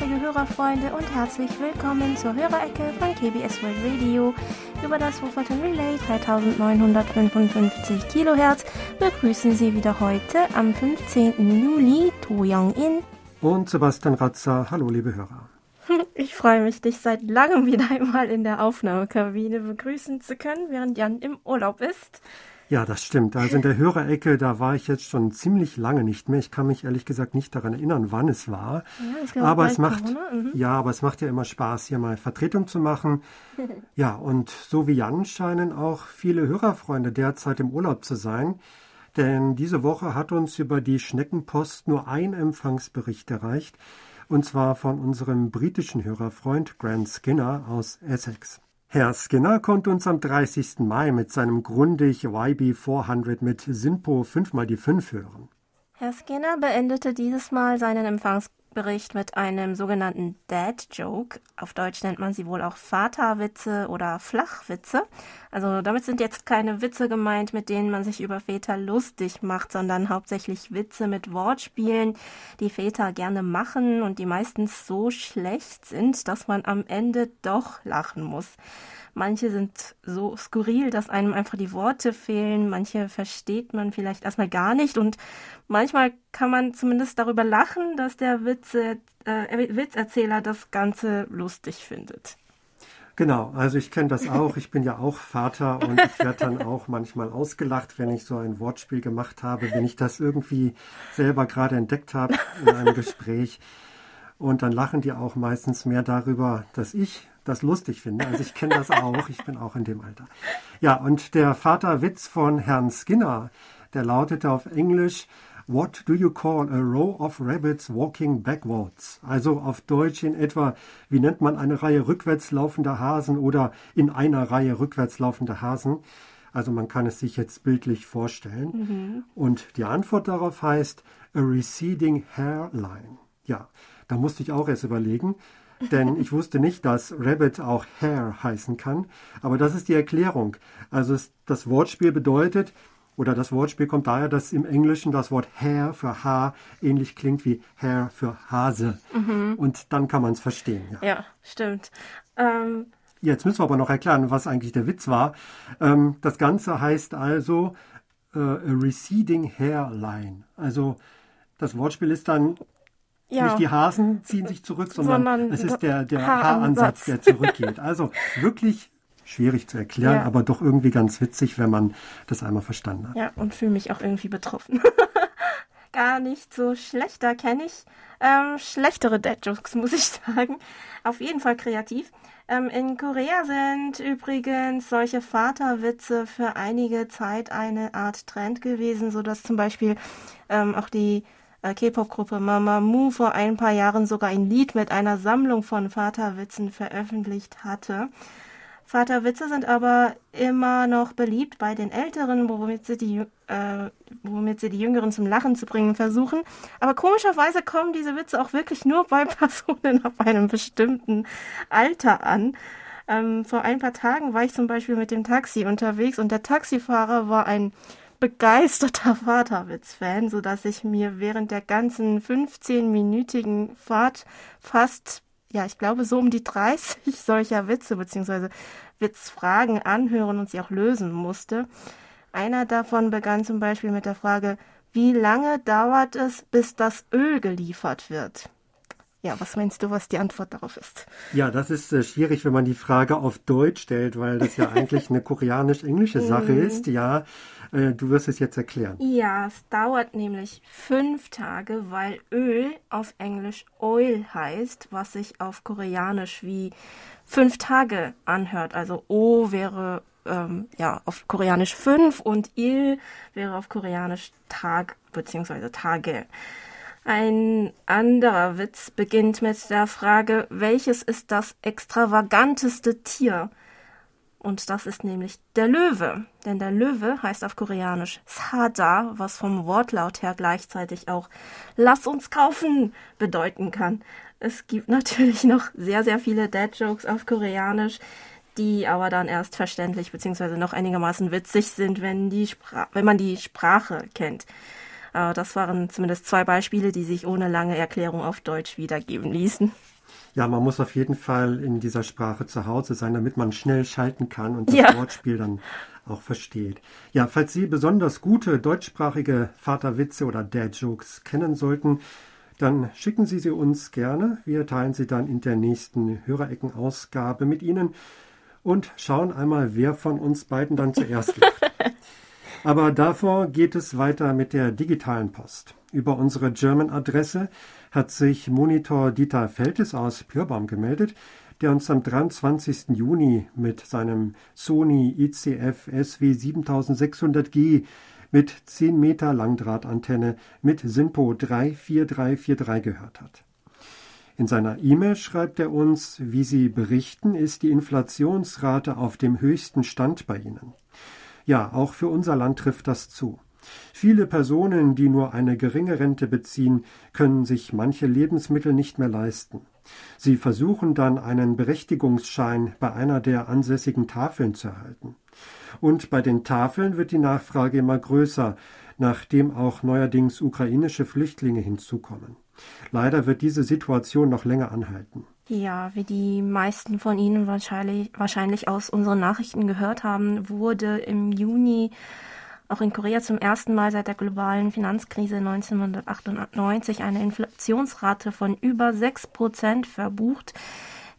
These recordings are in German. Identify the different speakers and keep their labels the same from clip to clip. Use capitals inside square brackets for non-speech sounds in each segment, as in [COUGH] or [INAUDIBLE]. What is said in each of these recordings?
Speaker 1: deutschsprachige Hörerfreunde und herzlich willkommen zur Hörerecke von KBS World Radio. Über das Wupperton Relay 3955 Kilohertz begrüßen Sie wieder heute am 15. Juli To Young-in
Speaker 2: und Sebastian Ratzer. Hallo, liebe Hörer. [LAUGHS]
Speaker 1: Ich freue mich, dich seit langem wieder einmal in der Aufnahmekabine begrüßen zu können, während Jan im Urlaub ist.
Speaker 2: Ja, das stimmt. Also in der Hörerecke, da war ich jetzt schon ziemlich lange nicht mehr. Ich kann mich ehrlich gesagt nicht daran erinnern, wann es war. Ja, aber es macht, mhm. ja, aber es macht ja immer Spaß, hier mal Vertretung zu machen. [LAUGHS] ja, und so wie Jan scheinen auch viele Hörerfreunde derzeit im Urlaub zu sein. Denn diese Woche hat uns über die Schneckenpost nur ein Empfangsbericht erreicht. Und zwar von unserem britischen Hörerfreund Grant Skinner aus Essex. Herr Skinner konnte uns am 30. Mai mit seinem Grundig YB400 mit Sinpo 5 mal die 5 hören.
Speaker 1: Herr Skinner beendete dieses Mal seinen Empfangs Bericht mit einem sogenannten Dad Joke. Auf Deutsch nennt man sie wohl auch Vaterwitze oder Flachwitze. Also damit sind jetzt keine Witze gemeint, mit denen man sich über Väter lustig macht, sondern hauptsächlich Witze mit Wortspielen, die Väter gerne machen und die meistens so schlecht sind, dass man am Ende doch lachen muss. Manche sind so skurril, dass einem einfach die Worte fehlen. Manche versteht man vielleicht erstmal gar nicht. Und manchmal kann man zumindest darüber lachen, dass der Witze, äh, Witzerzähler das Ganze lustig findet.
Speaker 2: Genau, also ich kenne das auch. Ich bin ja auch Vater und ich werde dann [LAUGHS] auch manchmal ausgelacht, wenn ich so ein Wortspiel gemacht habe, wenn ich das irgendwie selber gerade entdeckt habe in einem Gespräch. Und dann lachen die auch meistens mehr darüber, dass ich das lustig finde. Also ich kenne das auch, ich bin auch in dem Alter. Ja, und der Vaterwitz von Herrn Skinner, der lautete auf Englisch, What do you call a row of rabbits walking backwards? Also auf Deutsch in etwa, wie nennt man eine Reihe rückwärts laufender Hasen oder in einer Reihe rückwärts laufender Hasen? Also man kann es sich jetzt bildlich vorstellen. Mhm. Und die Antwort darauf heißt a receding hairline. Ja, da musste ich auch erst überlegen, [LAUGHS] denn ich wusste nicht, dass Rabbit auch Hair heißen kann. Aber das ist die Erklärung. Also das Wortspiel bedeutet, oder das Wortspiel kommt daher, dass im Englischen das Wort Hair für Haar ähnlich klingt wie Hair für Hase. Mhm. Und dann kann man es verstehen.
Speaker 1: Ja, ja stimmt. Ähm
Speaker 2: Jetzt müssen wir aber noch erklären, was eigentlich der Witz war. Ähm, das Ganze heißt also äh, a receding hairline. Also das Wortspiel ist dann ja. Nicht die Hasen ziehen sich zurück, sondern, sondern es ist der, der Haaransatz, der zurückgeht. Also wirklich schwierig zu erklären, ja. aber doch irgendwie ganz witzig, wenn man das einmal verstanden hat.
Speaker 1: Ja, und fühle mich auch irgendwie betroffen. [LAUGHS] Gar nicht so schlecht, da kenne ich ähm, schlechtere Dad-Jokes, [LAUGHS] muss ich sagen. Auf jeden Fall kreativ. Ähm, in Korea sind übrigens solche Vaterwitze für einige Zeit eine Art Trend gewesen, sodass zum Beispiel ähm, auch die äh, K-Pop-Gruppe Mamamoo vor ein paar Jahren sogar ein Lied mit einer Sammlung von Vaterwitzen veröffentlicht hatte. Vaterwitze sind aber immer noch beliebt bei den Älteren, womit sie, die, äh, womit sie die Jüngeren zum Lachen zu bringen versuchen. Aber komischerweise kommen diese Witze auch wirklich nur bei [LAUGHS] Personen ab einem bestimmten Alter an. Ähm, vor ein paar Tagen war ich zum Beispiel mit dem Taxi unterwegs und der Taxifahrer war ein begeisterter [LAUGHS] Vaterwitz-Fan, sodass ich mir während der ganzen 15-minütigen Fahrt fast, ja, ich glaube, so um die 30 [LAUGHS] solcher Witze bzw. Witzfragen anhören und sie auch lösen musste. Einer davon begann zum Beispiel mit der Frage, wie lange dauert es, bis das Öl geliefert wird? Ja, was meinst du, was die Antwort darauf ist?
Speaker 2: Ja, das ist äh, schwierig, wenn man die Frage auf Deutsch stellt, weil das ja [LAUGHS] eigentlich eine koreanisch-englische Sache mhm. ist. Ja, äh, du wirst es jetzt erklären.
Speaker 1: Ja, es dauert nämlich fünf Tage, weil Öl auf Englisch Oil heißt, was sich auf Koreanisch wie fünf Tage anhört. Also O wäre ähm, ja auf Koreanisch fünf und Il wäre auf Koreanisch Tag bzw. Tage. Ein anderer Witz beginnt mit der Frage, welches ist das extravaganteste Tier? Und das ist nämlich der Löwe. Denn der Löwe heißt auf Koreanisch Sada, was vom Wortlaut her gleichzeitig auch Lass uns kaufen bedeuten kann. Es gibt natürlich noch sehr, sehr viele Dad-Jokes auf Koreanisch, die aber dann erst verständlich bzw. noch einigermaßen witzig sind, wenn, die wenn man die Sprache kennt. Äh, das waren zumindest zwei Beispiele, die sich ohne lange Erklärung auf Deutsch wiedergeben ließen.
Speaker 2: Ja, man muss auf jeden Fall in dieser Sprache zu Hause sein, damit man schnell schalten kann und das ja. Wortspiel dann auch versteht. Ja, falls Sie besonders gute deutschsprachige Vaterwitze oder Dad-Jokes kennen sollten, dann schicken Sie sie uns gerne. Wir teilen sie dann in der nächsten Hörerecken-Ausgabe mit Ihnen und schauen einmal, wer von uns beiden dann zuerst lacht. [LAUGHS] Aber davor geht es weiter mit der digitalen Post. Über unsere German-Adresse hat sich Monitor Dieter Feltes aus Pürbaum gemeldet, der uns am 23. Juni mit seinem Sony ICF SW 7600G mit 10 Meter Langdrahtantenne mit SINPO 34343 gehört hat. In seiner E-Mail schreibt er uns, wie Sie berichten, ist die Inflationsrate auf dem höchsten Stand bei Ihnen. Ja, auch für unser Land trifft das zu. Viele Personen, die nur eine geringe Rente beziehen, können sich manche Lebensmittel nicht mehr leisten. Sie versuchen dann einen Berechtigungsschein bei einer der ansässigen Tafeln zu erhalten. Und bei den Tafeln wird die Nachfrage immer größer, nachdem auch neuerdings ukrainische Flüchtlinge hinzukommen. Leider wird diese Situation noch länger anhalten.
Speaker 1: Ja, wie die meisten von Ihnen wahrscheinlich, wahrscheinlich aus unseren Nachrichten gehört haben, wurde im Juni auch in Korea zum ersten Mal seit der globalen Finanzkrise 1998 eine Inflationsrate von über 6 Prozent verbucht.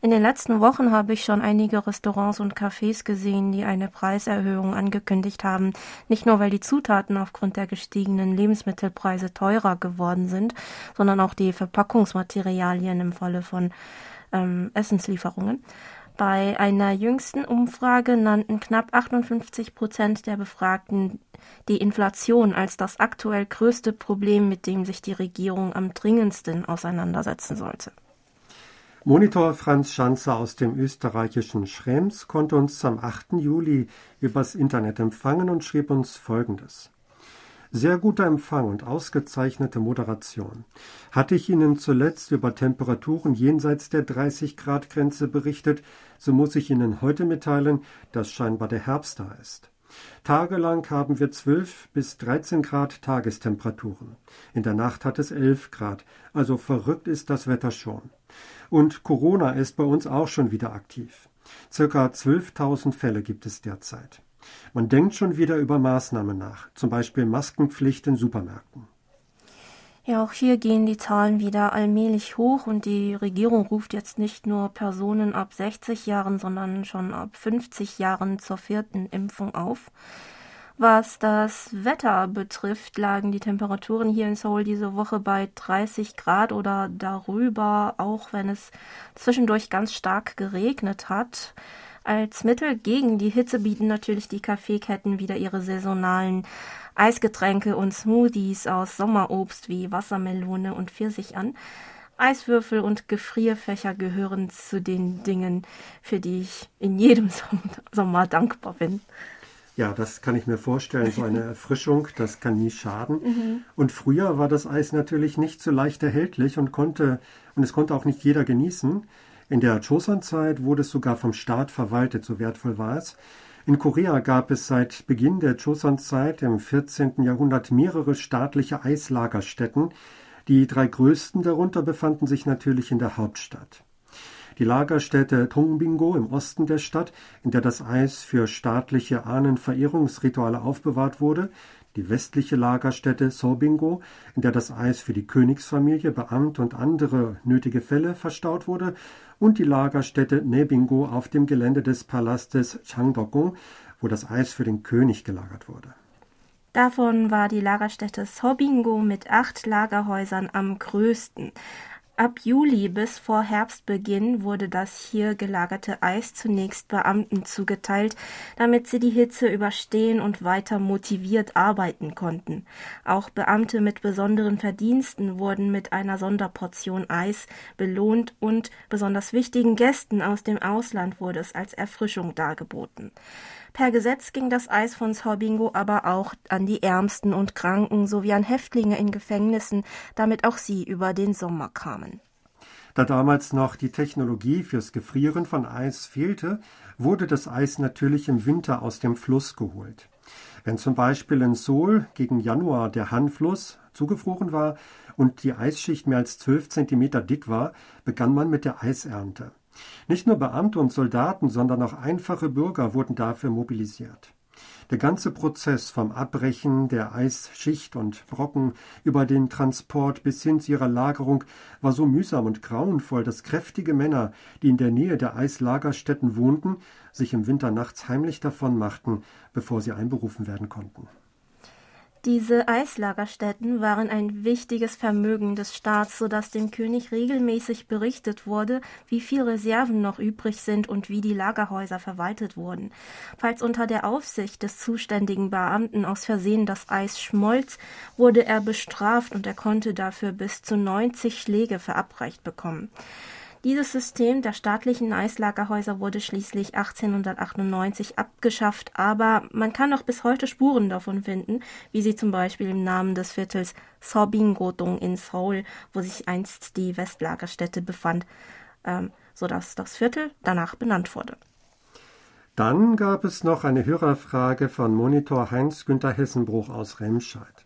Speaker 1: In den letzten Wochen habe ich schon einige Restaurants und Cafés gesehen, die eine Preiserhöhung angekündigt haben. Nicht nur, weil die Zutaten aufgrund der gestiegenen Lebensmittelpreise teurer geworden sind, sondern auch die Verpackungsmaterialien im Falle von ähm, Essenslieferungen. Bei einer jüngsten Umfrage nannten knapp 58 Prozent der Befragten die Inflation als das aktuell größte Problem, mit dem sich die Regierung am dringendsten auseinandersetzen sollte.
Speaker 2: Monitor Franz Schanzer aus dem österreichischen Schrems konnte uns am 8. Juli übers Internet empfangen und schrieb uns Folgendes. Sehr guter Empfang und ausgezeichnete Moderation. Hatte ich Ihnen zuletzt über Temperaturen jenseits der 30 Grad Grenze berichtet, so muss ich Ihnen heute mitteilen, dass scheinbar der Herbst da ist. Tagelang haben wir 12 bis 13 Grad Tagestemperaturen. In der Nacht hat es 11 Grad, also verrückt ist das Wetter schon. Und Corona ist bei uns auch schon wieder aktiv. Circa 12.000 Fälle gibt es derzeit. Man denkt schon wieder über Maßnahmen nach, zum Beispiel Maskenpflicht in Supermärkten.
Speaker 1: Ja, auch hier gehen die Zahlen wieder allmählich hoch und die Regierung ruft jetzt nicht nur Personen ab 60 Jahren, sondern schon ab 50 Jahren zur vierten Impfung auf. Was das Wetter betrifft, lagen die Temperaturen hier in Seoul diese Woche bei 30 Grad oder darüber, auch wenn es zwischendurch ganz stark geregnet hat. Als Mittel gegen die Hitze bieten natürlich die Kaffeeketten wieder ihre saisonalen Eisgetränke und Smoothies aus Sommerobst wie Wassermelone und Pfirsich an. Eiswürfel und Gefrierfächer gehören zu den Dingen, für die ich in jedem [LAUGHS] Sommer dankbar bin.
Speaker 2: Ja, das kann ich mir vorstellen. So eine [LAUGHS] Erfrischung, das kann nie schaden. Mhm. Und früher war das Eis natürlich nicht so leicht erhältlich und konnte, und es konnte auch nicht jeder genießen. In der Joseon-Zeit wurde es sogar vom Staat verwaltet, so wertvoll war es. In Korea gab es seit Beginn der Joseon-Zeit im 14. Jahrhundert mehrere staatliche Eislagerstätten. Die drei größten darunter befanden sich natürlich in der Hauptstadt. Die Lagerstätte Tongbingo im Osten der Stadt, in der das Eis für staatliche Ahnenverehrungsrituale aufbewahrt wurde, die westliche Lagerstätte Sobingo, in der das Eis für die Königsfamilie, Beamte und andere nötige Fälle verstaut wurde, und die Lagerstätte Nebingo auf dem Gelände des Palastes Changbokgung, wo das Eis für den König gelagert wurde.
Speaker 1: Davon war die Lagerstätte Sobingo mit acht Lagerhäusern am größten. Ab Juli bis vor Herbstbeginn wurde das hier gelagerte Eis zunächst Beamten zugeteilt, damit sie die Hitze überstehen und weiter motiviert arbeiten konnten. Auch Beamte mit besonderen Verdiensten wurden mit einer Sonderportion Eis belohnt und besonders wichtigen Gästen aus dem Ausland wurde es als Erfrischung dargeboten. Per Gesetz ging das Eis von Sorbingo aber auch an die Ärmsten und Kranken sowie an Häftlinge in Gefängnissen, damit auch sie über den Sommer kamen.
Speaker 2: Da damals noch die Technologie fürs Gefrieren von Eis fehlte, wurde das Eis natürlich im Winter aus dem Fluss geholt. Wenn zum Beispiel in Seoul gegen Januar der Han-Fluss zugefroren war und die Eisschicht mehr als zwölf Zentimeter dick war, begann man mit der Eisernte. Nicht nur Beamte und Soldaten, sondern auch einfache Bürger wurden dafür mobilisiert. Der ganze Prozess vom Abbrechen der Eisschicht und Brocken über den Transport bis hin zu ihrer Lagerung war so mühsam und grauenvoll, dass kräftige Männer, die in der Nähe der Eislagerstätten wohnten, sich im Winter nachts heimlich davonmachten, bevor sie einberufen werden konnten.
Speaker 1: Diese Eislagerstätten waren ein wichtiges Vermögen des Staats, so dass dem König regelmäßig berichtet wurde, wie viel Reserven noch übrig sind und wie die Lagerhäuser verwaltet wurden. Falls unter der Aufsicht des zuständigen Beamten aus Versehen das Eis schmolz, wurde er bestraft und er konnte dafür bis zu 90 Schläge verabreicht bekommen. Dieses System der staatlichen Eislagerhäuser wurde schließlich 1898 abgeschafft, aber man kann noch bis heute Spuren davon finden, wie sie zum Beispiel im Namen des Viertels Sobingodong in Seoul, wo sich einst die Westlagerstätte befand, ähm, sodass das Viertel danach benannt wurde.
Speaker 2: Dann gab es noch eine Hörerfrage von Monitor Heinz-Günther Hessenbruch aus Remscheid.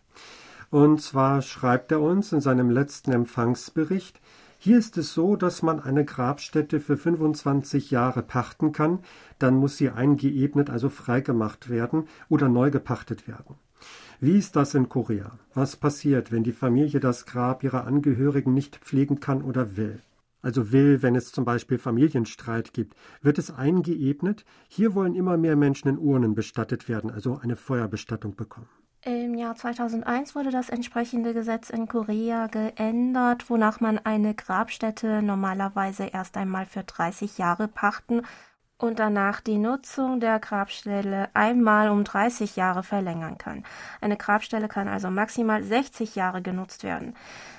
Speaker 2: Und zwar schreibt er uns in seinem letzten Empfangsbericht, hier ist es so, dass man eine Grabstätte für 25 Jahre pachten kann, dann muss sie eingeebnet, also freigemacht werden oder neu gepachtet werden. Wie ist das in Korea? Was passiert, wenn die Familie das Grab ihrer Angehörigen nicht pflegen kann oder will? Also will, wenn es zum Beispiel Familienstreit gibt, wird es eingeebnet? Hier wollen immer mehr Menschen in Urnen bestattet werden, also eine Feuerbestattung bekommen.
Speaker 1: Im Jahr 2001 wurde das entsprechende Gesetz in Korea geändert, wonach man eine Grabstätte normalerweise erst einmal für 30 Jahre pachten und danach die Nutzung der Grabstelle einmal um 30 Jahre verlängern kann. Eine Grabstelle kann also maximal 60 Jahre genutzt werden.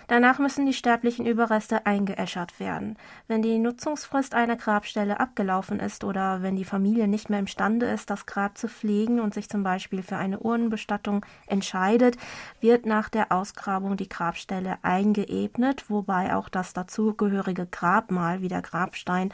Speaker 1: Danach müssen die sterblichen Überreste eingeäschert werden. Wenn die Nutzungsfrist einer Grabstelle abgelaufen ist oder wenn die Familie nicht mehr imstande ist, das Grab zu pflegen und sich zum Beispiel für eine Urnenbestattung entscheidet, wird nach der Ausgrabung die Grabstelle eingeebnet, wobei auch das dazugehörige Grabmal wie der Grabstein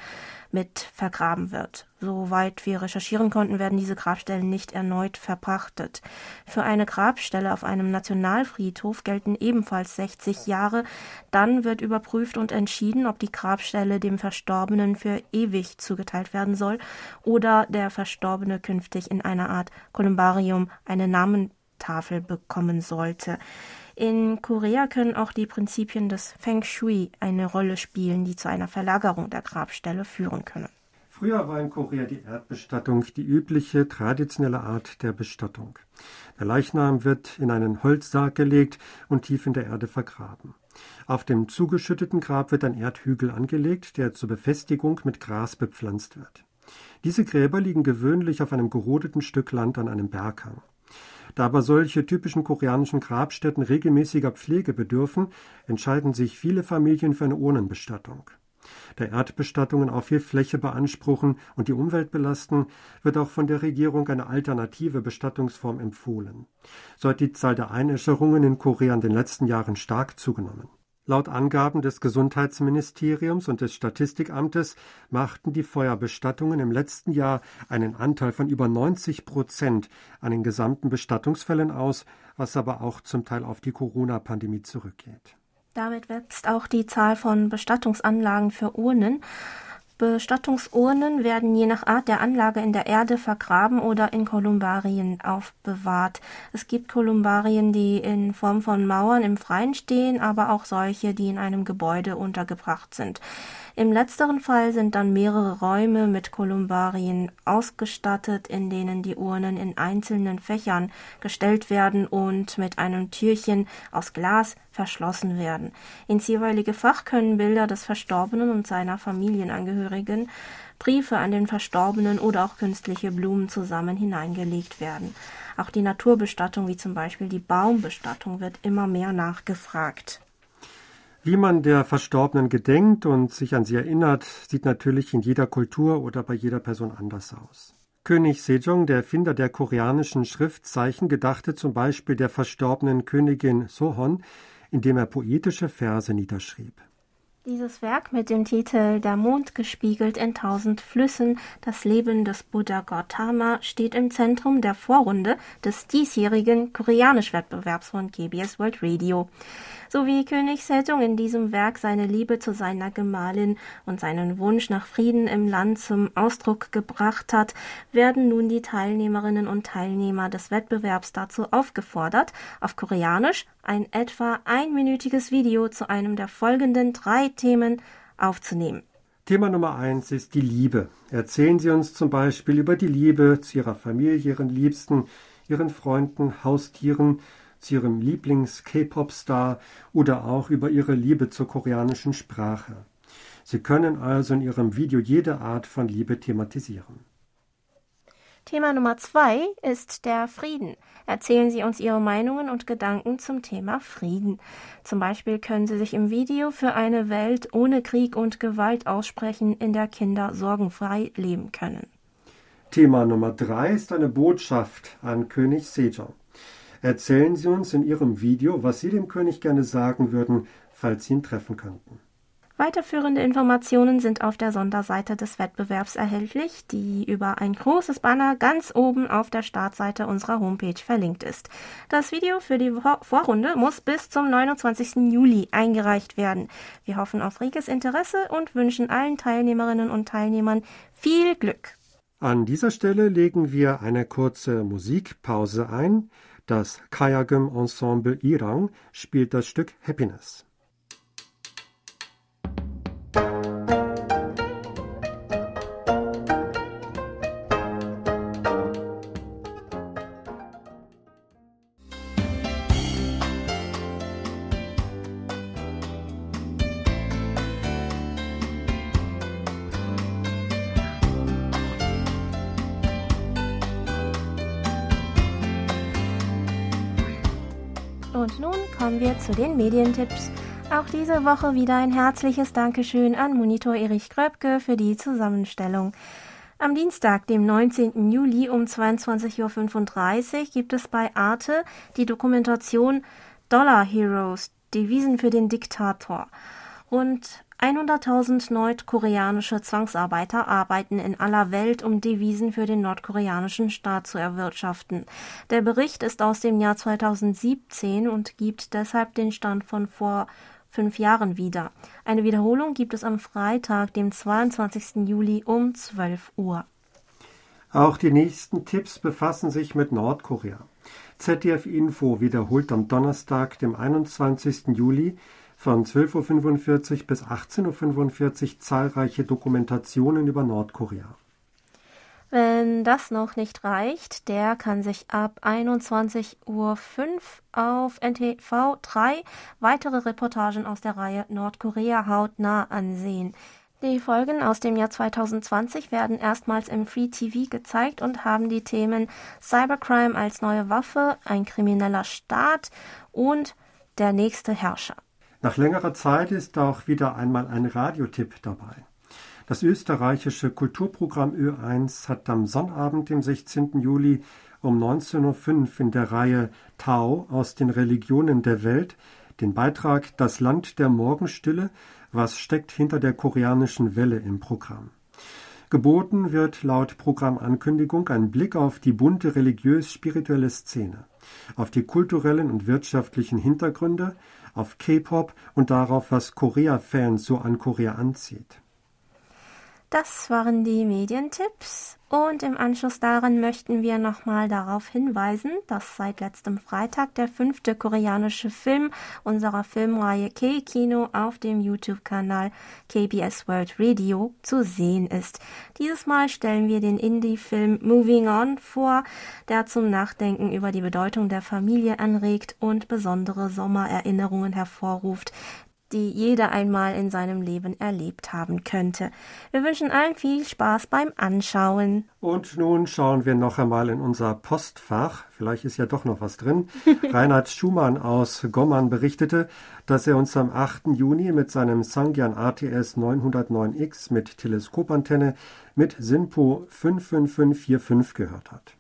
Speaker 1: mit vergraben wird. Soweit wir recherchieren konnten, werden diese Grabstellen nicht erneut verpachtet. Für eine Grabstelle auf einem Nationalfriedhof gelten ebenfalls 60 Jahre. Dann wird überprüft und entschieden, ob die Grabstelle dem Verstorbenen für ewig zugeteilt werden soll oder der Verstorbene künftig in einer Art Kolumbarium eine Namentafel bekommen sollte. In Korea können auch die Prinzipien des Feng Shui eine Rolle spielen, die zu einer Verlagerung der Grabstelle führen können.
Speaker 2: Früher war in Korea die Erdbestattung die übliche traditionelle Art der Bestattung. Der Leichnam wird in einen Holzsarg gelegt und tief in der Erde vergraben. Auf dem zugeschütteten Grab wird ein Erdhügel angelegt, der zur Befestigung mit Gras bepflanzt wird. Diese Gräber liegen gewöhnlich auf einem gerodeten Stück Land an einem Berghang. Da aber solche typischen koreanischen Grabstätten regelmäßiger Pflege bedürfen, entscheiden sich viele Familien für eine Urnenbestattung. Da Erdbestattungen auch viel Fläche beanspruchen und die Umwelt belasten, wird auch von der Regierung eine alternative Bestattungsform empfohlen. So hat die Zahl der Einäscherungen in Korea in den letzten Jahren stark zugenommen. Laut Angaben des Gesundheitsministeriums und des Statistikamtes machten die Feuerbestattungen im letzten Jahr einen Anteil von über 90 Prozent an den gesamten Bestattungsfällen aus, was aber auch zum Teil auf die Corona-Pandemie zurückgeht.
Speaker 1: Damit wächst auch die Zahl von Bestattungsanlagen für Urnen. Bestattungsurnen werden je nach Art der Anlage in der Erde vergraben oder in Kolumbarien aufbewahrt. Es gibt Kolumbarien, die in Form von Mauern im Freien stehen, aber auch solche, die in einem Gebäude untergebracht sind. Im letzteren Fall sind dann mehrere Räume mit Kolumbarien ausgestattet, in denen die Urnen in einzelnen Fächern gestellt werden und mit einem Türchen aus Glas verschlossen werden. Ins jeweilige Fach können Bilder des Verstorbenen und seiner Familienangehörigen, Briefe an den Verstorbenen oder auch künstliche Blumen zusammen hineingelegt werden. Auch die Naturbestattung, wie zum Beispiel die Baumbestattung, wird immer mehr nachgefragt.
Speaker 2: Wie man der Verstorbenen gedenkt und sich an sie erinnert, sieht natürlich in jeder Kultur oder bei jeder Person anders aus. König Sejong, der Erfinder der koreanischen Schriftzeichen, gedachte zum Beispiel der verstorbenen Königin Sohon, indem er poetische Verse niederschrieb.
Speaker 1: Dieses Werk mit dem Titel Der Mond gespiegelt in tausend Flüssen, das Leben des Buddha Gautama steht im Zentrum der Vorrunde des diesjährigen Koreanisch-Wettbewerbs von KBS World Radio. So wie König Sejong in diesem Werk seine Liebe zu seiner Gemahlin und seinen Wunsch nach Frieden im Land zum Ausdruck gebracht hat, werden nun die Teilnehmerinnen und Teilnehmer des Wettbewerbs dazu aufgefordert, auf Koreanisch ein etwa einminütiges Video zu einem der folgenden drei Themen aufzunehmen.
Speaker 2: Thema Nummer eins ist die Liebe. Erzählen Sie uns zum Beispiel über die Liebe zu Ihrer Familie, Ihren Liebsten, Ihren Freunden, Haustieren, zu ihrem Lieblings-K-Pop-Star oder auch über ihre Liebe zur koreanischen Sprache. Sie können also in ihrem Video jede Art von Liebe thematisieren.
Speaker 1: Thema Nummer zwei ist der Frieden. Erzählen Sie uns Ihre Meinungen und Gedanken zum Thema Frieden. Zum Beispiel können Sie sich im Video für eine Welt ohne Krieg und Gewalt aussprechen, in der Kinder sorgenfrei leben können.
Speaker 2: Thema Nummer drei ist eine Botschaft an König Sejong. Erzählen Sie uns in Ihrem Video, was Sie dem König gerne sagen würden, falls Sie ihn treffen könnten.
Speaker 1: Weiterführende Informationen sind auf der Sonderseite des Wettbewerbs erhältlich, die über ein großes Banner ganz oben auf der Startseite unserer Homepage verlinkt ist. Das Video für die Vorrunde muss bis zum 29. Juli eingereicht werden. Wir hoffen auf reges Interesse und wünschen allen Teilnehmerinnen und Teilnehmern viel Glück.
Speaker 2: An dieser Stelle legen wir eine kurze Musikpause ein. Das Kayagum Ensemble Irang spielt das Stück Happiness.
Speaker 1: Und nun kommen wir zu den Medientipps. Auch diese Woche wieder ein herzliches Dankeschön an Monitor Erich Kröpke für die Zusammenstellung. Am Dienstag, dem 19. Juli um 22.35 Uhr gibt es bei Arte die Dokumentation Dollar Heroes, Devisen für den Diktator. Rund 100.000 nordkoreanische Zwangsarbeiter arbeiten in aller Welt, um Devisen für den nordkoreanischen Staat zu erwirtschaften. Der Bericht ist aus dem Jahr 2017 und gibt deshalb den Stand von vor fünf Jahren wieder. Eine Wiederholung gibt es am Freitag, dem 22. Juli um 12 Uhr.
Speaker 2: Auch die nächsten Tipps befassen sich mit Nordkorea. ZDF Info wiederholt am Donnerstag, dem 21. Juli, von 12.45 Uhr bis 18.45 Uhr zahlreiche Dokumentationen über Nordkorea.
Speaker 1: Wenn das noch nicht reicht, der kann sich ab 21.05 Uhr auf NTV 3 weitere Reportagen aus der Reihe Nordkorea hautnah ansehen. Die Folgen aus dem Jahr 2020 werden erstmals im Free TV gezeigt und haben die Themen Cybercrime als neue Waffe, ein krimineller Staat und der nächste Herrscher.
Speaker 2: Nach längerer Zeit ist auch wieder einmal ein Radiotipp dabei. Das österreichische Kulturprogramm Ö1 hat am Sonnabend, dem 16. Juli um 19.05 Uhr in der Reihe Tau aus den Religionen der Welt den Beitrag Das Land der Morgenstille, was steckt hinter der koreanischen Welle im Programm. Geboten wird laut Programmankündigung ein Blick auf die bunte religiös-spirituelle Szene, auf die kulturellen und wirtschaftlichen Hintergründe, auf K-Pop und darauf, was Korea-Fans so an Korea anzieht.
Speaker 1: Das waren die Medientipps und im Anschluss daran möchten wir nochmal darauf hinweisen, dass seit letztem Freitag der fünfte koreanische Film unserer Filmreihe K-Kino auf dem YouTube-Kanal KBS World Radio zu sehen ist. Dieses Mal stellen wir den Indie-Film Moving On vor, der zum Nachdenken über die Bedeutung der Familie anregt und besondere Sommererinnerungen hervorruft, die jeder einmal in seinem Leben erlebt haben könnte. Wir wünschen allen viel Spaß beim Anschauen.
Speaker 2: Und nun schauen wir noch einmal in unser Postfach. Vielleicht ist ja doch noch was drin. [LAUGHS] Reinhard Schumann aus Gommern berichtete, dass er uns am 8. Juni mit seinem Sangyan ATS 909X mit Teleskopantenne mit SINPO 55545 gehört hat.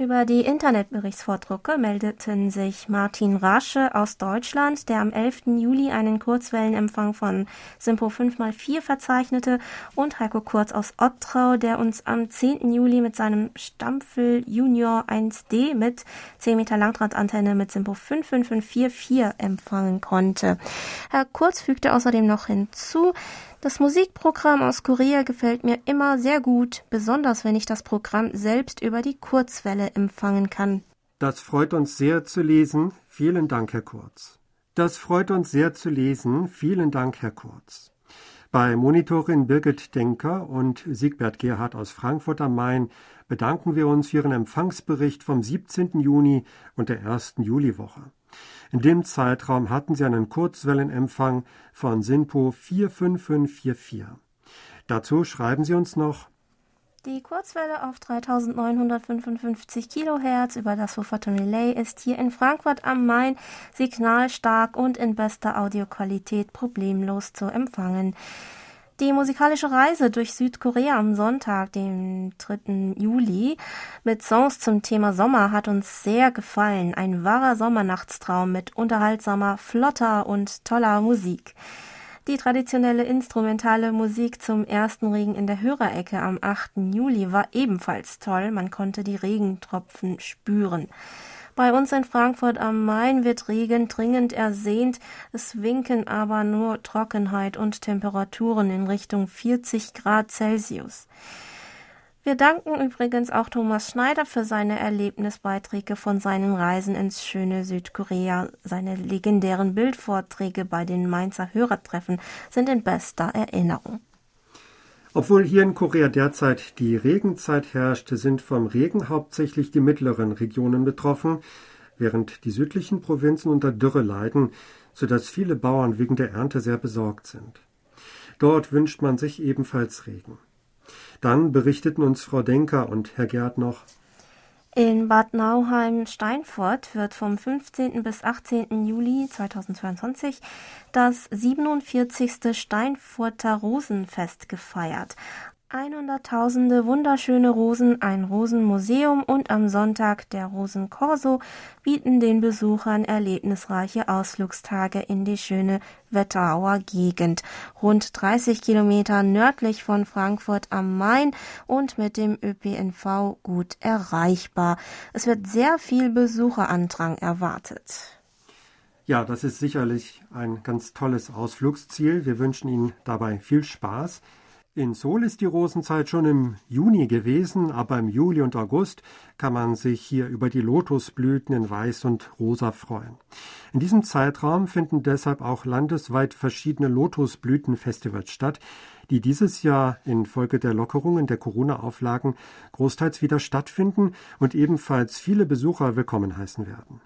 Speaker 1: Über die Internetberichtsvordrucke meldeten sich Martin Rasche aus Deutschland, der am 11. Juli einen Kurzwellenempfang von Simpo 5x4 verzeichnete, und Heiko Kurz aus Ottrau, der uns am 10. Juli mit seinem Stampfel Junior 1D mit 10 Meter Langdrahtantenne mit Simpo 55544 empfangen konnte. Herr Kurz fügte außerdem noch hinzu, das Musikprogramm aus Korea gefällt mir immer sehr gut, besonders wenn ich das Programm selbst über die Kurzwelle empfangen kann.
Speaker 2: Das freut uns sehr zu lesen. Vielen Dank, Herr Kurz. Das freut uns sehr zu lesen. Vielen Dank, Herr Kurz. Bei Monitorin Birgit Denker und Siegbert Gerhard aus Frankfurt am Main bedanken wir uns für Ihren Empfangsbericht vom 17. Juni und der ersten Juliwoche. In dem Zeitraum hatten sie einen Kurzwellenempfang von SINPO 45544. Dazu schreiben sie uns noch
Speaker 1: die Kurzwelle auf 3955 Kilohertz über das Wufferton Relay ist hier in Frankfurt am Main signalstark und in bester Audioqualität problemlos zu empfangen. Die musikalische Reise durch Südkorea am Sonntag, dem 3. Juli, mit Songs zum Thema Sommer hat uns sehr gefallen. Ein wahrer Sommernachtstraum mit unterhaltsamer, flotter und toller Musik. Die traditionelle instrumentale Musik zum ersten Regen in der Hörerecke am 8. Juli war ebenfalls toll. Man konnte die Regentropfen spüren. Bei uns in Frankfurt am Main wird Regen dringend ersehnt, es winken aber nur Trockenheit und Temperaturen in Richtung 40 Grad Celsius. Wir danken übrigens auch Thomas Schneider für seine Erlebnisbeiträge von seinen Reisen ins schöne Südkorea. Seine legendären Bildvorträge bei den Mainzer Hörertreffen sind in bester Erinnerung.
Speaker 2: Obwohl hier in Korea derzeit die Regenzeit herrscht, sind vom Regen hauptsächlich die mittleren Regionen betroffen, während die südlichen Provinzen unter Dürre leiden, so dass viele Bauern wegen der Ernte sehr besorgt sind. Dort wünscht man sich ebenfalls Regen. Dann berichteten uns Frau Denker und Herr Gerd noch
Speaker 1: in Bad Nauheim-Steinfurt wird vom 15. bis 18. Juli 2022 das 47. Steinfurter Rosenfest gefeiert. Einhunderttausende wunderschöne Rosen, ein Rosenmuseum und am Sonntag der Rosenkorso bieten den Besuchern erlebnisreiche Ausflugstage in die schöne Wetterauer Gegend, rund 30 Kilometer nördlich von Frankfurt am Main und mit dem ÖPNV gut erreichbar. Es wird sehr viel Besucherandrang erwartet.
Speaker 2: Ja, das ist sicherlich ein ganz tolles Ausflugsziel. Wir wünschen Ihnen dabei viel Spaß. In Seoul ist die Rosenzeit schon im Juni gewesen, aber im Juli und August kann man sich hier über die Lotusblüten in Weiß und Rosa freuen. In diesem Zeitraum finden deshalb auch landesweit verschiedene Lotusblütenfestivals statt, die dieses Jahr infolge der Lockerungen der Corona-Auflagen großteils wieder stattfinden und ebenfalls viele Besucher willkommen heißen werden.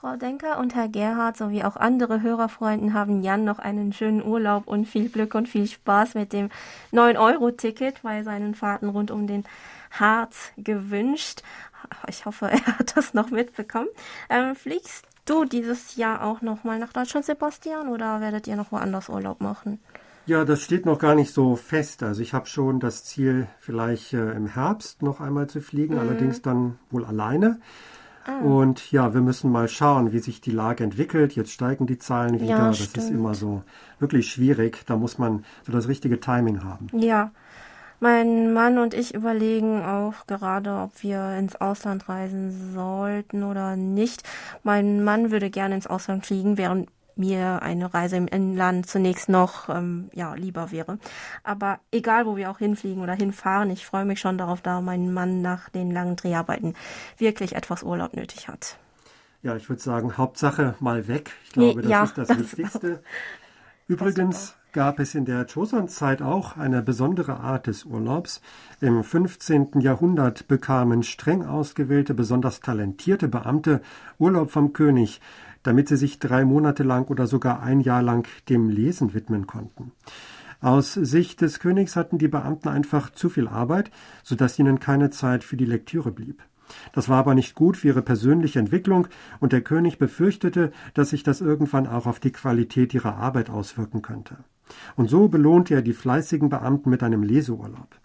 Speaker 1: Frau Denker und Herr Gerhard sowie auch andere Hörerfreunden haben Jan noch einen schönen Urlaub und viel Glück und viel Spaß mit dem 9-Euro-Ticket bei seinen Fahrten rund um den Harz gewünscht. Ich hoffe, er hat das noch mitbekommen. Ähm, fliegst du dieses Jahr auch nochmal nach Deutschland, Sebastian, oder werdet ihr noch woanders Urlaub machen?
Speaker 2: Ja, das steht noch gar nicht so fest. Also ich habe schon das Ziel, vielleicht äh, im Herbst noch einmal zu fliegen, mhm. allerdings dann wohl alleine. Ah. Und ja, wir müssen mal schauen, wie sich die Lage entwickelt. Jetzt steigen die Zahlen wieder. Ja, das ist immer so wirklich schwierig. Da muss man so das richtige Timing haben.
Speaker 1: Ja. Mein Mann und ich überlegen auch gerade, ob wir ins Ausland reisen sollten oder nicht. Mein Mann würde gerne ins Ausland fliegen, während mir eine Reise im Inland zunächst noch ähm, ja, lieber wäre. Aber egal, wo wir auch hinfliegen oder hinfahren, ich freue mich schon darauf, da mein Mann nach den langen Dreharbeiten wirklich etwas Urlaub nötig hat.
Speaker 2: Ja, ich würde sagen, Hauptsache mal weg. Ich glaube, das ja, ist das, [LAUGHS] das Wichtigste. Übrigens gab es in der Joseon-Zeit auch eine besondere Art des Urlaubs. Im 15. Jahrhundert bekamen streng ausgewählte, besonders talentierte Beamte Urlaub vom König damit sie sich drei Monate lang oder sogar ein Jahr lang dem Lesen widmen konnten. Aus Sicht des Königs hatten die Beamten einfach zu viel Arbeit, so dass ihnen keine Zeit für die Lektüre blieb. Das war aber nicht gut für ihre persönliche Entwicklung, und der König befürchtete, dass sich das irgendwann auch auf die Qualität ihrer Arbeit auswirken könnte. Und so belohnte er die fleißigen Beamten mit einem Leseurlaub.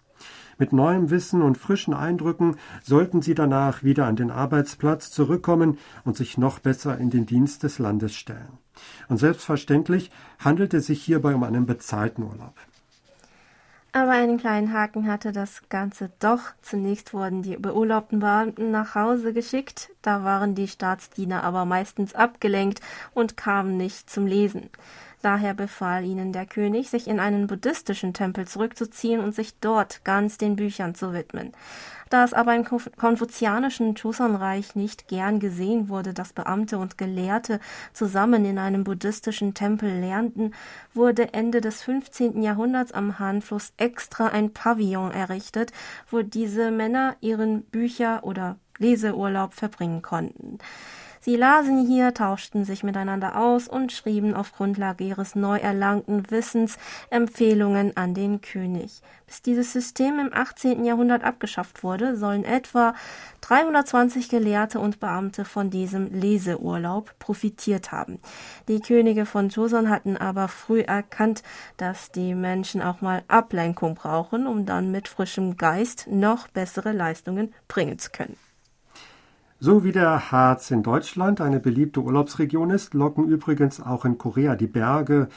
Speaker 2: Mit neuem Wissen und frischen Eindrücken sollten sie danach wieder an den Arbeitsplatz zurückkommen und sich noch besser in den Dienst des Landes stellen. Und selbstverständlich handelt es sich hierbei um einen bezahlten Urlaub.
Speaker 1: Aber einen kleinen Haken hatte das Ganze doch. Zunächst wurden die beurlaubten Beamten nach Hause geschickt, da waren die Staatsdiener aber meistens abgelenkt und kamen nicht zum Lesen. Daher befahl ihnen der König, sich in einen buddhistischen Tempel zurückzuziehen und sich dort ganz den Büchern zu widmen. Da es aber im konfuzianischen Joseon-Reich nicht gern gesehen wurde, dass Beamte und Gelehrte zusammen in einem buddhistischen Tempel lernten, wurde Ende des 15. Jahrhunderts am Hanfluss extra ein Pavillon errichtet, wo diese Männer ihren Bücher- oder Leseurlaub verbringen konnten. Sie lasen hier, tauschten sich miteinander aus und schrieben auf Grundlage ihres neu erlangten Wissens Empfehlungen an den König. Bis dieses System im 18. Jahrhundert abgeschafft wurde, sollen etwa 320 Gelehrte und Beamte von diesem Leseurlaub profitiert haben. Die Könige von Joseon hatten aber früh erkannt, dass die Menschen auch mal Ablenkung brauchen, um dann mit frischem Geist noch bessere Leistungen bringen zu können.
Speaker 2: So wie der Harz in Deutschland eine beliebte Urlaubsregion ist, locken übrigens auch in Korea die Berge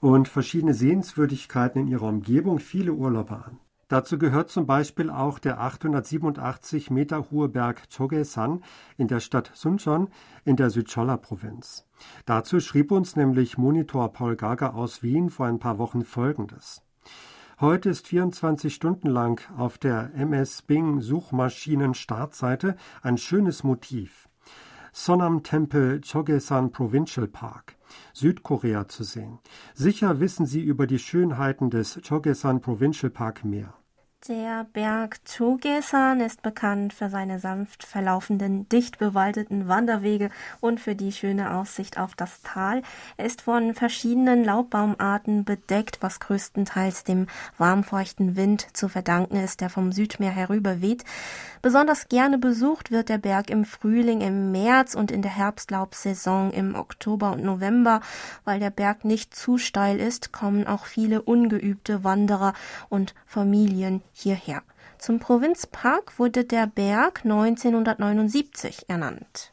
Speaker 2: und verschiedene Sehenswürdigkeiten in ihrer Umgebung viele Urlauber an. Dazu gehört zum Beispiel auch der 887 Meter hohe Berg Chogesan in der Stadt Suncheon in der Südcholla-Provinz. Dazu schrieb uns nämlich Monitor Paul Gager aus Wien vor ein paar Wochen Folgendes. Heute ist 24 Stunden lang auf der MS Bing Suchmaschinen Startseite ein schönes Motiv. Sonam Tempel Chogesan Provincial Park, Südkorea zu sehen. Sicher wissen Sie über die Schönheiten des Chogesan Provincial Park mehr.
Speaker 1: Der Berg Chogesan ist bekannt für seine sanft verlaufenden, dicht bewaldeten Wanderwege und für die schöne Aussicht auf das Tal. Er ist von verschiedenen Laubbaumarten bedeckt, was größtenteils dem warmfeuchten Wind zu verdanken ist, der vom Südmeer herüber weht. Besonders gerne besucht wird der Berg im Frühling, im März und in der Herbstlaubsaison im Oktober und November. Weil der Berg nicht zu steil ist, kommen auch viele ungeübte Wanderer und Familien hierher. Zum Provinzpark wurde der Berg 1979 ernannt.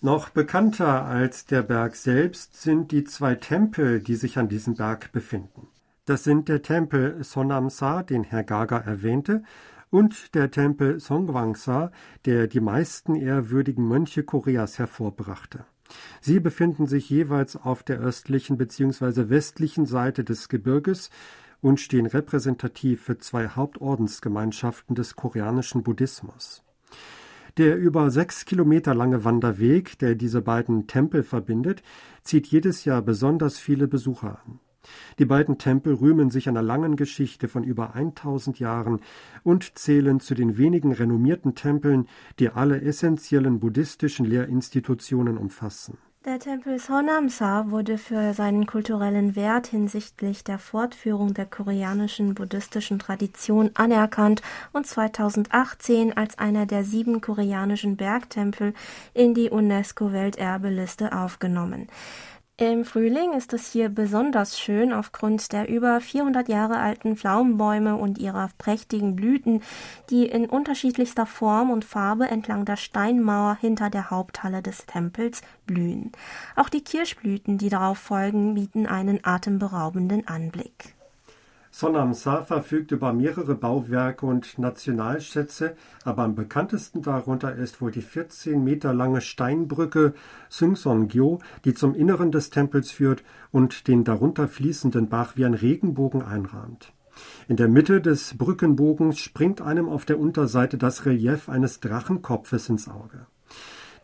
Speaker 2: Noch bekannter als der Berg selbst sind die zwei Tempel, die sich an diesem Berg befinden. Das sind der Tempel Sonamsa, den Herr Gaga erwähnte, und der Tempel Songwangsa, der die meisten ehrwürdigen Mönche Koreas hervorbrachte. Sie befinden sich jeweils auf der östlichen bzw. westlichen Seite des Gebirges und stehen repräsentativ für zwei Hauptordensgemeinschaften des koreanischen Buddhismus. Der über sechs Kilometer lange Wanderweg, der diese beiden Tempel verbindet, zieht jedes Jahr besonders viele Besucher an. Die beiden Tempel rühmen sich einer langen Geschichte von über 1000 Jahren und zählen zu den wenigen renommierten Tempeln, die alle essentiellen buddhistischen Lehrinstitutionen umfassen.
Speaker 1: Der Tempel Sonamsa wurde für seinen kulturellen Wert hinsichtlich der Fortführung der koreanischen buddhistischen Tradition anerkannt und 2018 als einer der sieben koreanischen Bergtempel in die UNESCO-Welterbeliste aufgenommen. Im Frühling ist es hier besonders schön aufgrund der über 400 Jahre alten Pflaumenbäume und ihrer prächtigen Blüten, die in unterschiedlichster Form und Farbe entlang der Steinmauer hinter der Haupthalle des Tempels blühen. Auch die Kirschblüten, die darauf folgen, bieten einen atemberaubenden Anblick.
Speaker 2: Sonamsa verfügt über mehrere Bauwerke und Nationalschätze, aber am bekanntesten darunter ist wohl die 14 Meter lange Steinbrücke Sungsongyo, die zum Inneren des Tempels führt und den darunter fließenden Bach wie ein Regenbogen einrahmt. In der Mitte des Brückenbogens springt einem auf der Unterseite das Relief eines Drachenkopfes ins Auge.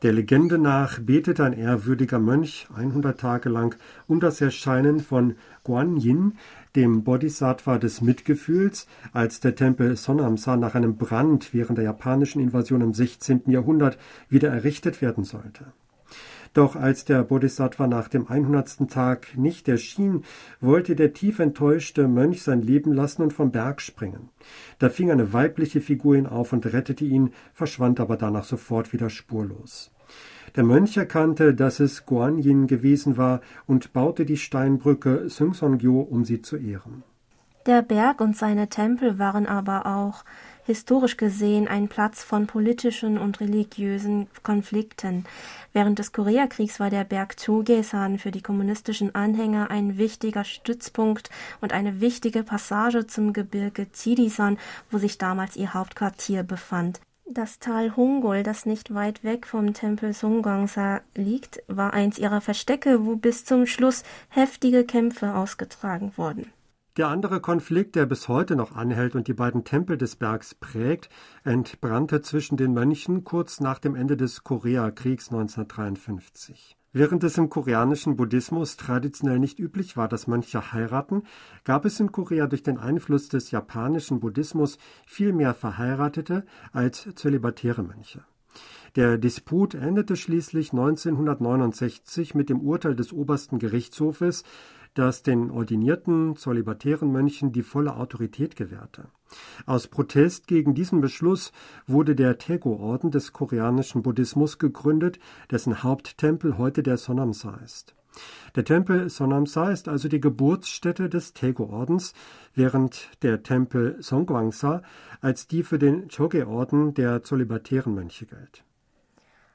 Speaker 2: Der Legende nach betete ein ehrwürdiger Mönch 100 Tage lang um das Erscheinen von Guan Yin, dem Bodhisattva des Mitgefühls, als der Tempel Sonamsa nach einem Brand während der japanischen Invasion im 16. Jahrhundert wieder errichtet werden sollte. Doch als der Bodhisattva nach dem 100. Tag nicht erschien, wollte der tief enttäuschte Mönch sein Leben lassen und vom Berg springen. Da fing eine weibliche Figur ihn auf und rettete ihn, verschwand aber danach sofort wieder spurlos. Der Mönch erkannte, dass es Guan Yin gewesen war und baute die Steinbrücke Seungsongyo, um sie zu ehren.
Speaker 1: Der Berg und seine Tempel waren aber auch historisch gesehen ein Platz von politischen und religiösen Konflikten. Während des Koreakriegs war der Berg Chogesan für die kommunistischen Anhänger ein wichtiger Stützpunkt und eine wichtige Passage zum Gebirge Chirisan, wo sich damals ihr Hauptquartier befand. Das Tal Hongol, das nicht weit weg vom Tempel Songgangsa liegt, war eins ihrer Verstecke, wo bis zum Schluss heftige Kämpfe ausgetragen wurden.
Speaker 2: Der andere Konflikt, der bis heute noch anhält und die beiden Tempel des Bergs prägt, entbrannte zwischen den Mönchen kurz nach dem Ende des Koreakriegs 1953. Während es im koreanischen Buddhismus traditionell nicht üblich war, dass Mönche heiraten, gab es in Korea durch den Einfluss des japanischen Buddhismus viel mehr verheiratete als zölibatäre Mönche. Der Disput endete schließlich 1969 mit dem Urteil des obersten Gerichtshofes, das den ordinierten zölibatären Mönchen die volle Autorität gewährte. Aus Protest gegen diesen Beschluss wurde der Taego-Orden des koreanischen Buddhismus gegründet, dessen Haupttempel heute der Sonamsa ist. Der Tempel Sonamsa ist also die Geburtsstätte des Taego-Ordens, während der Tempel Songwangsa als die für den Choge-Orden der zölibatären Mönche gilt.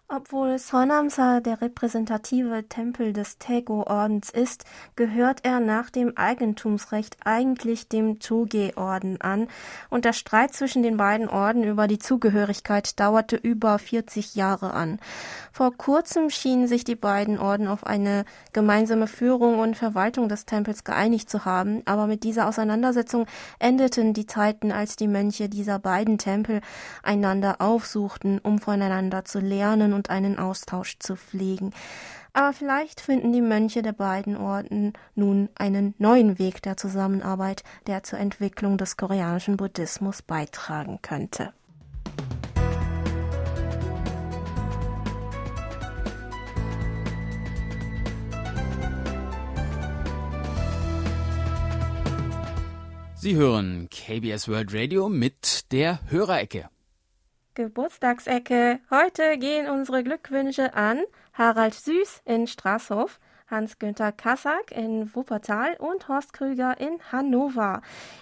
Speaker 1: Obwohl Sonamsa der repräsentative Tempel des Taego-Ordens ist, gehört er nach dem Eigentumsrecht eigentlich dem Choge-Orden an, und der Streit zwischen den beiden Orden über die Zugehörigkeit dauerte über 40 Jahre an. Vor kurzem schienen sich die beiden Orden auf eine gemeinsame Führung und Verwaltung des Tempels geeinigt zu haben, aber mit dieser Auseinandersetzung endeten die Zeiten, als die Mönche dieser beiden Tempel einander aufsuchten, um voneinander zu lernen und einen Austausch zu pflegen. Aber vielleicht finden die Mönche der beiden Orden nun einen neuen Weg der Zusammenarbeit, der zur Entwicklung des koreanischen Buddhismus beitragen könnte.
Speaker 3: Sie hören KBS World Radio mit der Hörerecke.
Speaker 1: Geburtstagsecke. Heute gehen unsere Glückwünsche an Harald Süß in Straßhof, Hans-Günther Kassack in Wuppertal und Horst Krüger in Hannover.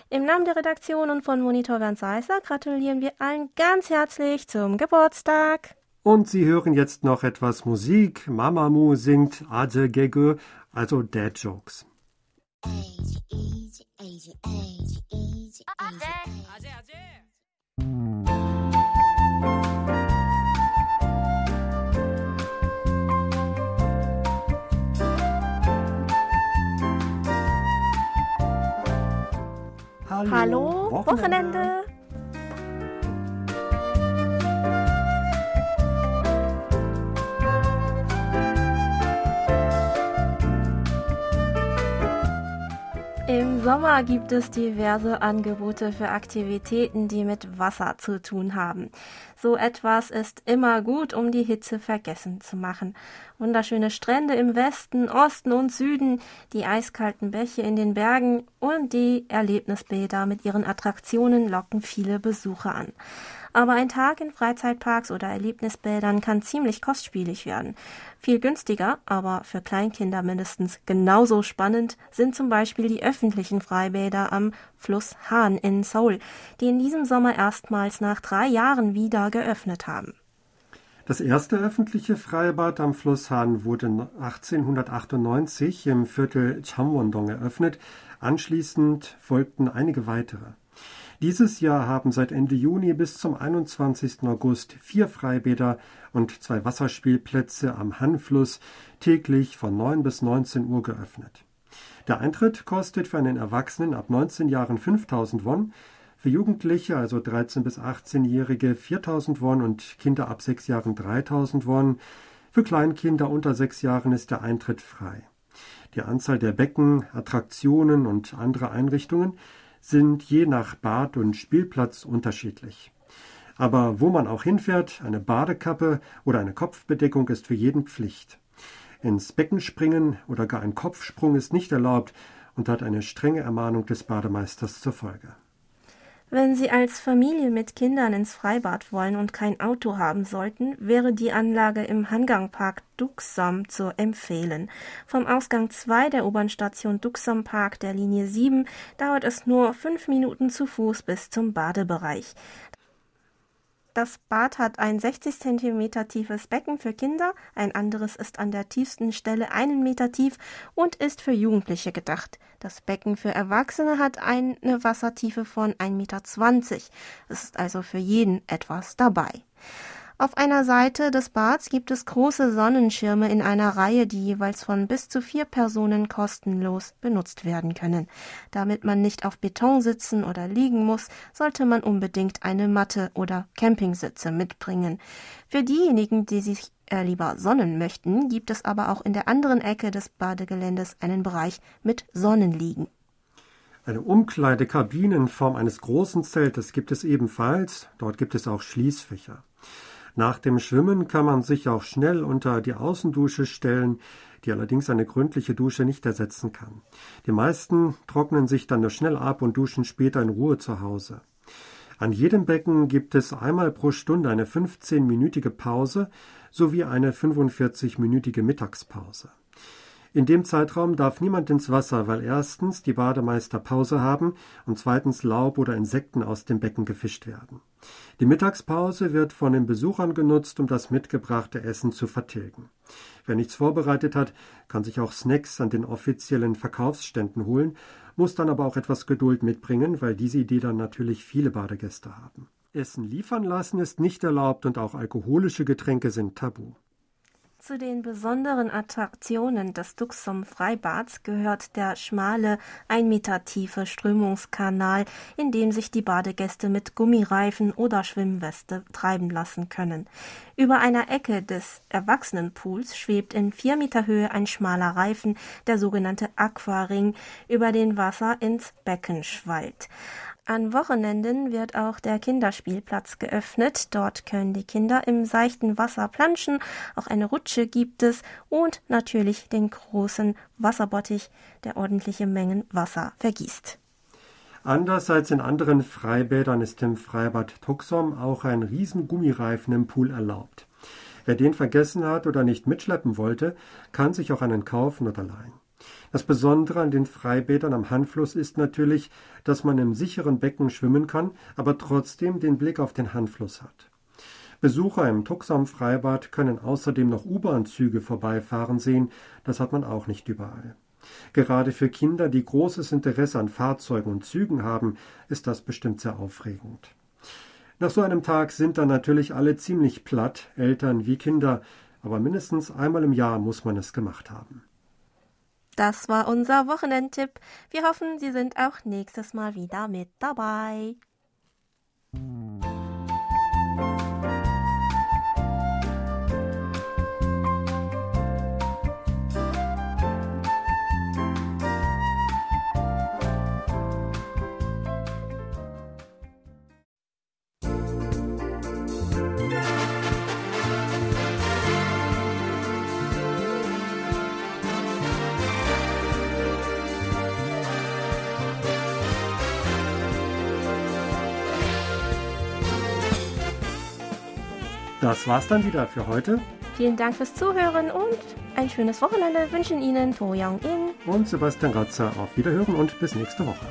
Speaker 1: Im Namen der Redaktion und von Monitor Bernd Seisser gratulieren wir allen ganz herzlich zum Geburtstag.
Speaker 2: Und Sie hören jetzt noch etwas Musik. Mamamoo singt Aje Gege, also Dad Jokes. Age, age, age, age, age, age.
Speaker 1: Hallo, Hallo Wochenende. Wochenende. Sommer gibt es diverse Angebote für Aktivitäten, die mit Wasser zu tun haben. So etwas ist immer gut, um die Hitze vergessen zu machen. Wunderschöne Strände im Westen, Osten und Süden, die eiskalten Bäche in den Bergen und die Erlebnisbäder mit ihren Attraktionen locken viele Besucher an. Aber ein Tag in Freizeitparks oder Erlebnisbädern kann ziemlich kostspielig werden. Viel günstiger, aber für Kleinkinder mindestens genauso spannend sind zum Beispiel die öffentlichen Freibäder am Fluss Han in Seoul, die in diesem Sommer erstmals nach drei Jahren wieder geöffnet haben.
Speaker 2: Das erste öffentliche Freibad am Fluss Han wurde 1898 im Viertel Chamwon-dong eröffnet. Anschließend folgten einige weitere. Dieses Jahr haben seit Ende Juni bis zum 21. August vier Freibäder und zwei Wasserspielplätze am Hanfluss täglich von 9 bis 19 Uhr geöffnet. Der Eintritt kostet für einen Erwachsenen ab 19 Jahren 5000 Won, für Jugendliche, also 13 bis 18-Jährige 4000 Won und Kinder ab 6 Jahren 3000 Won. Für Kleinkinder unter 6 Jahren ist der Eintritt frei. Die Anzahl der Becken, Attraktionen und andere Einrichtungen sind je nach Bad und Spielplatz unterschiedlich. Aber wo man auch hinfährt, eine Badekappe oder eine Kopfbedeckung ist für jeden Pflicht. Ins Becken springen oder gar ein Kopfsprung ist nicht erlaubt und hat eine strenge Ermahnung des Bademeisters zur Folge.
Speaker 1: Wenn Sie als Familie mit Kindern ins Freibad wollen und kein Auto haben sollten, wäre die Anlage im Hangangpark Duxam zu empfehlen. Vom Ausgang 2 der U-Bahn-Station Duxam Park der Linie 7 dauert es nur fünf Minuten zu Fuß bis zum Badebereich. Das Bad hat ein 60 cm tiefes Becken für Kinder, ein anderes ist an der tiefsten Stelle einen Meter tief und ist für Jugendliche gedacht. Das Becken für Erwachsene hat eine Wassertiefe von 1,20 Meter. Es ist also für jeden etwas dabei. Auf einer Seite des Bads gibt es große Sonnenschirme in einer Reihe, die jeweils von bis zu vier Personen kostenlos benutzt werden können. Damit man nicht auf Beton sitzen oder liegen muss, sollte man unbedingt eine Matte oder Campingsitze mitbringen. Für diejenigen, die sich äh, lieber sonnen möchten, gibt es aber auch in der anderen Ecke des Badegeländes einen Bereich mit Sonnenliegen.
Speaker 2: Eine Umkleidekabine in Form eines großen Zeltes gibt es ebenfalls. Dort gibt es auch Schließfächer. Nach dem Schwimmen kann man sich auch schnell unter die Außendusche stellen, die allerdings eine gründliche Dusche nicht ersetzen kann. Die meisten trocknen sich dann nur schnell ab und duschen später in Ruhe zu Hause. An jedem Becken gibt es einmal pro Stunde eine 15-minütige Pause sowie eine 45-minütige Mittagspause. In dem Zeitraum darf niemand ins Wasser, weil erstens die Bademeister Pause haben und zweitens Laub oder Insekten aus dem Becken gefischt werden. Die Mittagspause wird von den Besuchern genutzt, um das mitgebrachte Essen zu vertilgen. Wer nichts vorbereitet hat, kann sich auch Snacks an den offiziellen Verkaufsständen holen, muss dann aber auch etwas Geduld mitbringen, weil diese Idee dann natürlich viele Badegäste haben. Essen liefern lassen ist nicht erlaubt und auch alkoholische Getränke sind tabu.
Speaker 1: Zu den besonderen Attraktionen des Duxum Freibads gehört der schmale, ein Meter tiefe Strömungskanal, in dem sich die Badegäste mit Gummireifen oder Schwimmweste treiben lassen können. Über einer Ecke des Erwachsenenpools schwebt in vier Meter Höhe ein schmaler Reifen, der sogenannte Aquaring, über den Wasser ins Becken schwallt. An Wochenenden wird auch der Kinderspielplatz geöffnet. Dort können die Kinder im seichten Wasser planschen. Auch eine Rutsche gibt es und natürlich den großen Wasserbottich, der ordentliche Mengen Wasser vergießt.
Speaker 2: Anders als in anderen Freibädern ist im Freibad Tuxom auch ein riesen Gummireifen im Pool erlaubt. Wer den vergessen hat oder nicht mitschleppen wollte, kann sich auch einen kaufen oder leihen. Das Besondere an den Freibädern am Hanfluss ist natürlich, dass man im sicheren Becken schwimmen kann, aber trotzdem den Blick auf den Hanfluss hat. Besucher im Tuxam Freibad können außerdem noch U-Bahn-Züge vorbeifahren sehen, das hat man auch nicht überall. Gerade für Kinder, die großes Interesse an Fahrzeugen und Zügen haben, ist das bestimmt sehr aufregend. Nach so einem Tag sind dann natürlich alle ziemlich platt, Eltern wie Kinder, aber mindestens einmal im Jahr muss man es gemacht haben.
Speaker 1: Das war unser Wochenendtipp. Wir hoffen, Sie sind auch nächstes Mal wieder mit dabei.
Speaker 2: Das war's dann wieder für heute.
Speaker 1: Vielen Dank fürs Zuhören und ein schönes Wochenende wünschen Ihnen To Young In
Speaker 2: und Sebastian Ratzer. Auf Wiederhören und bis nächste Woche.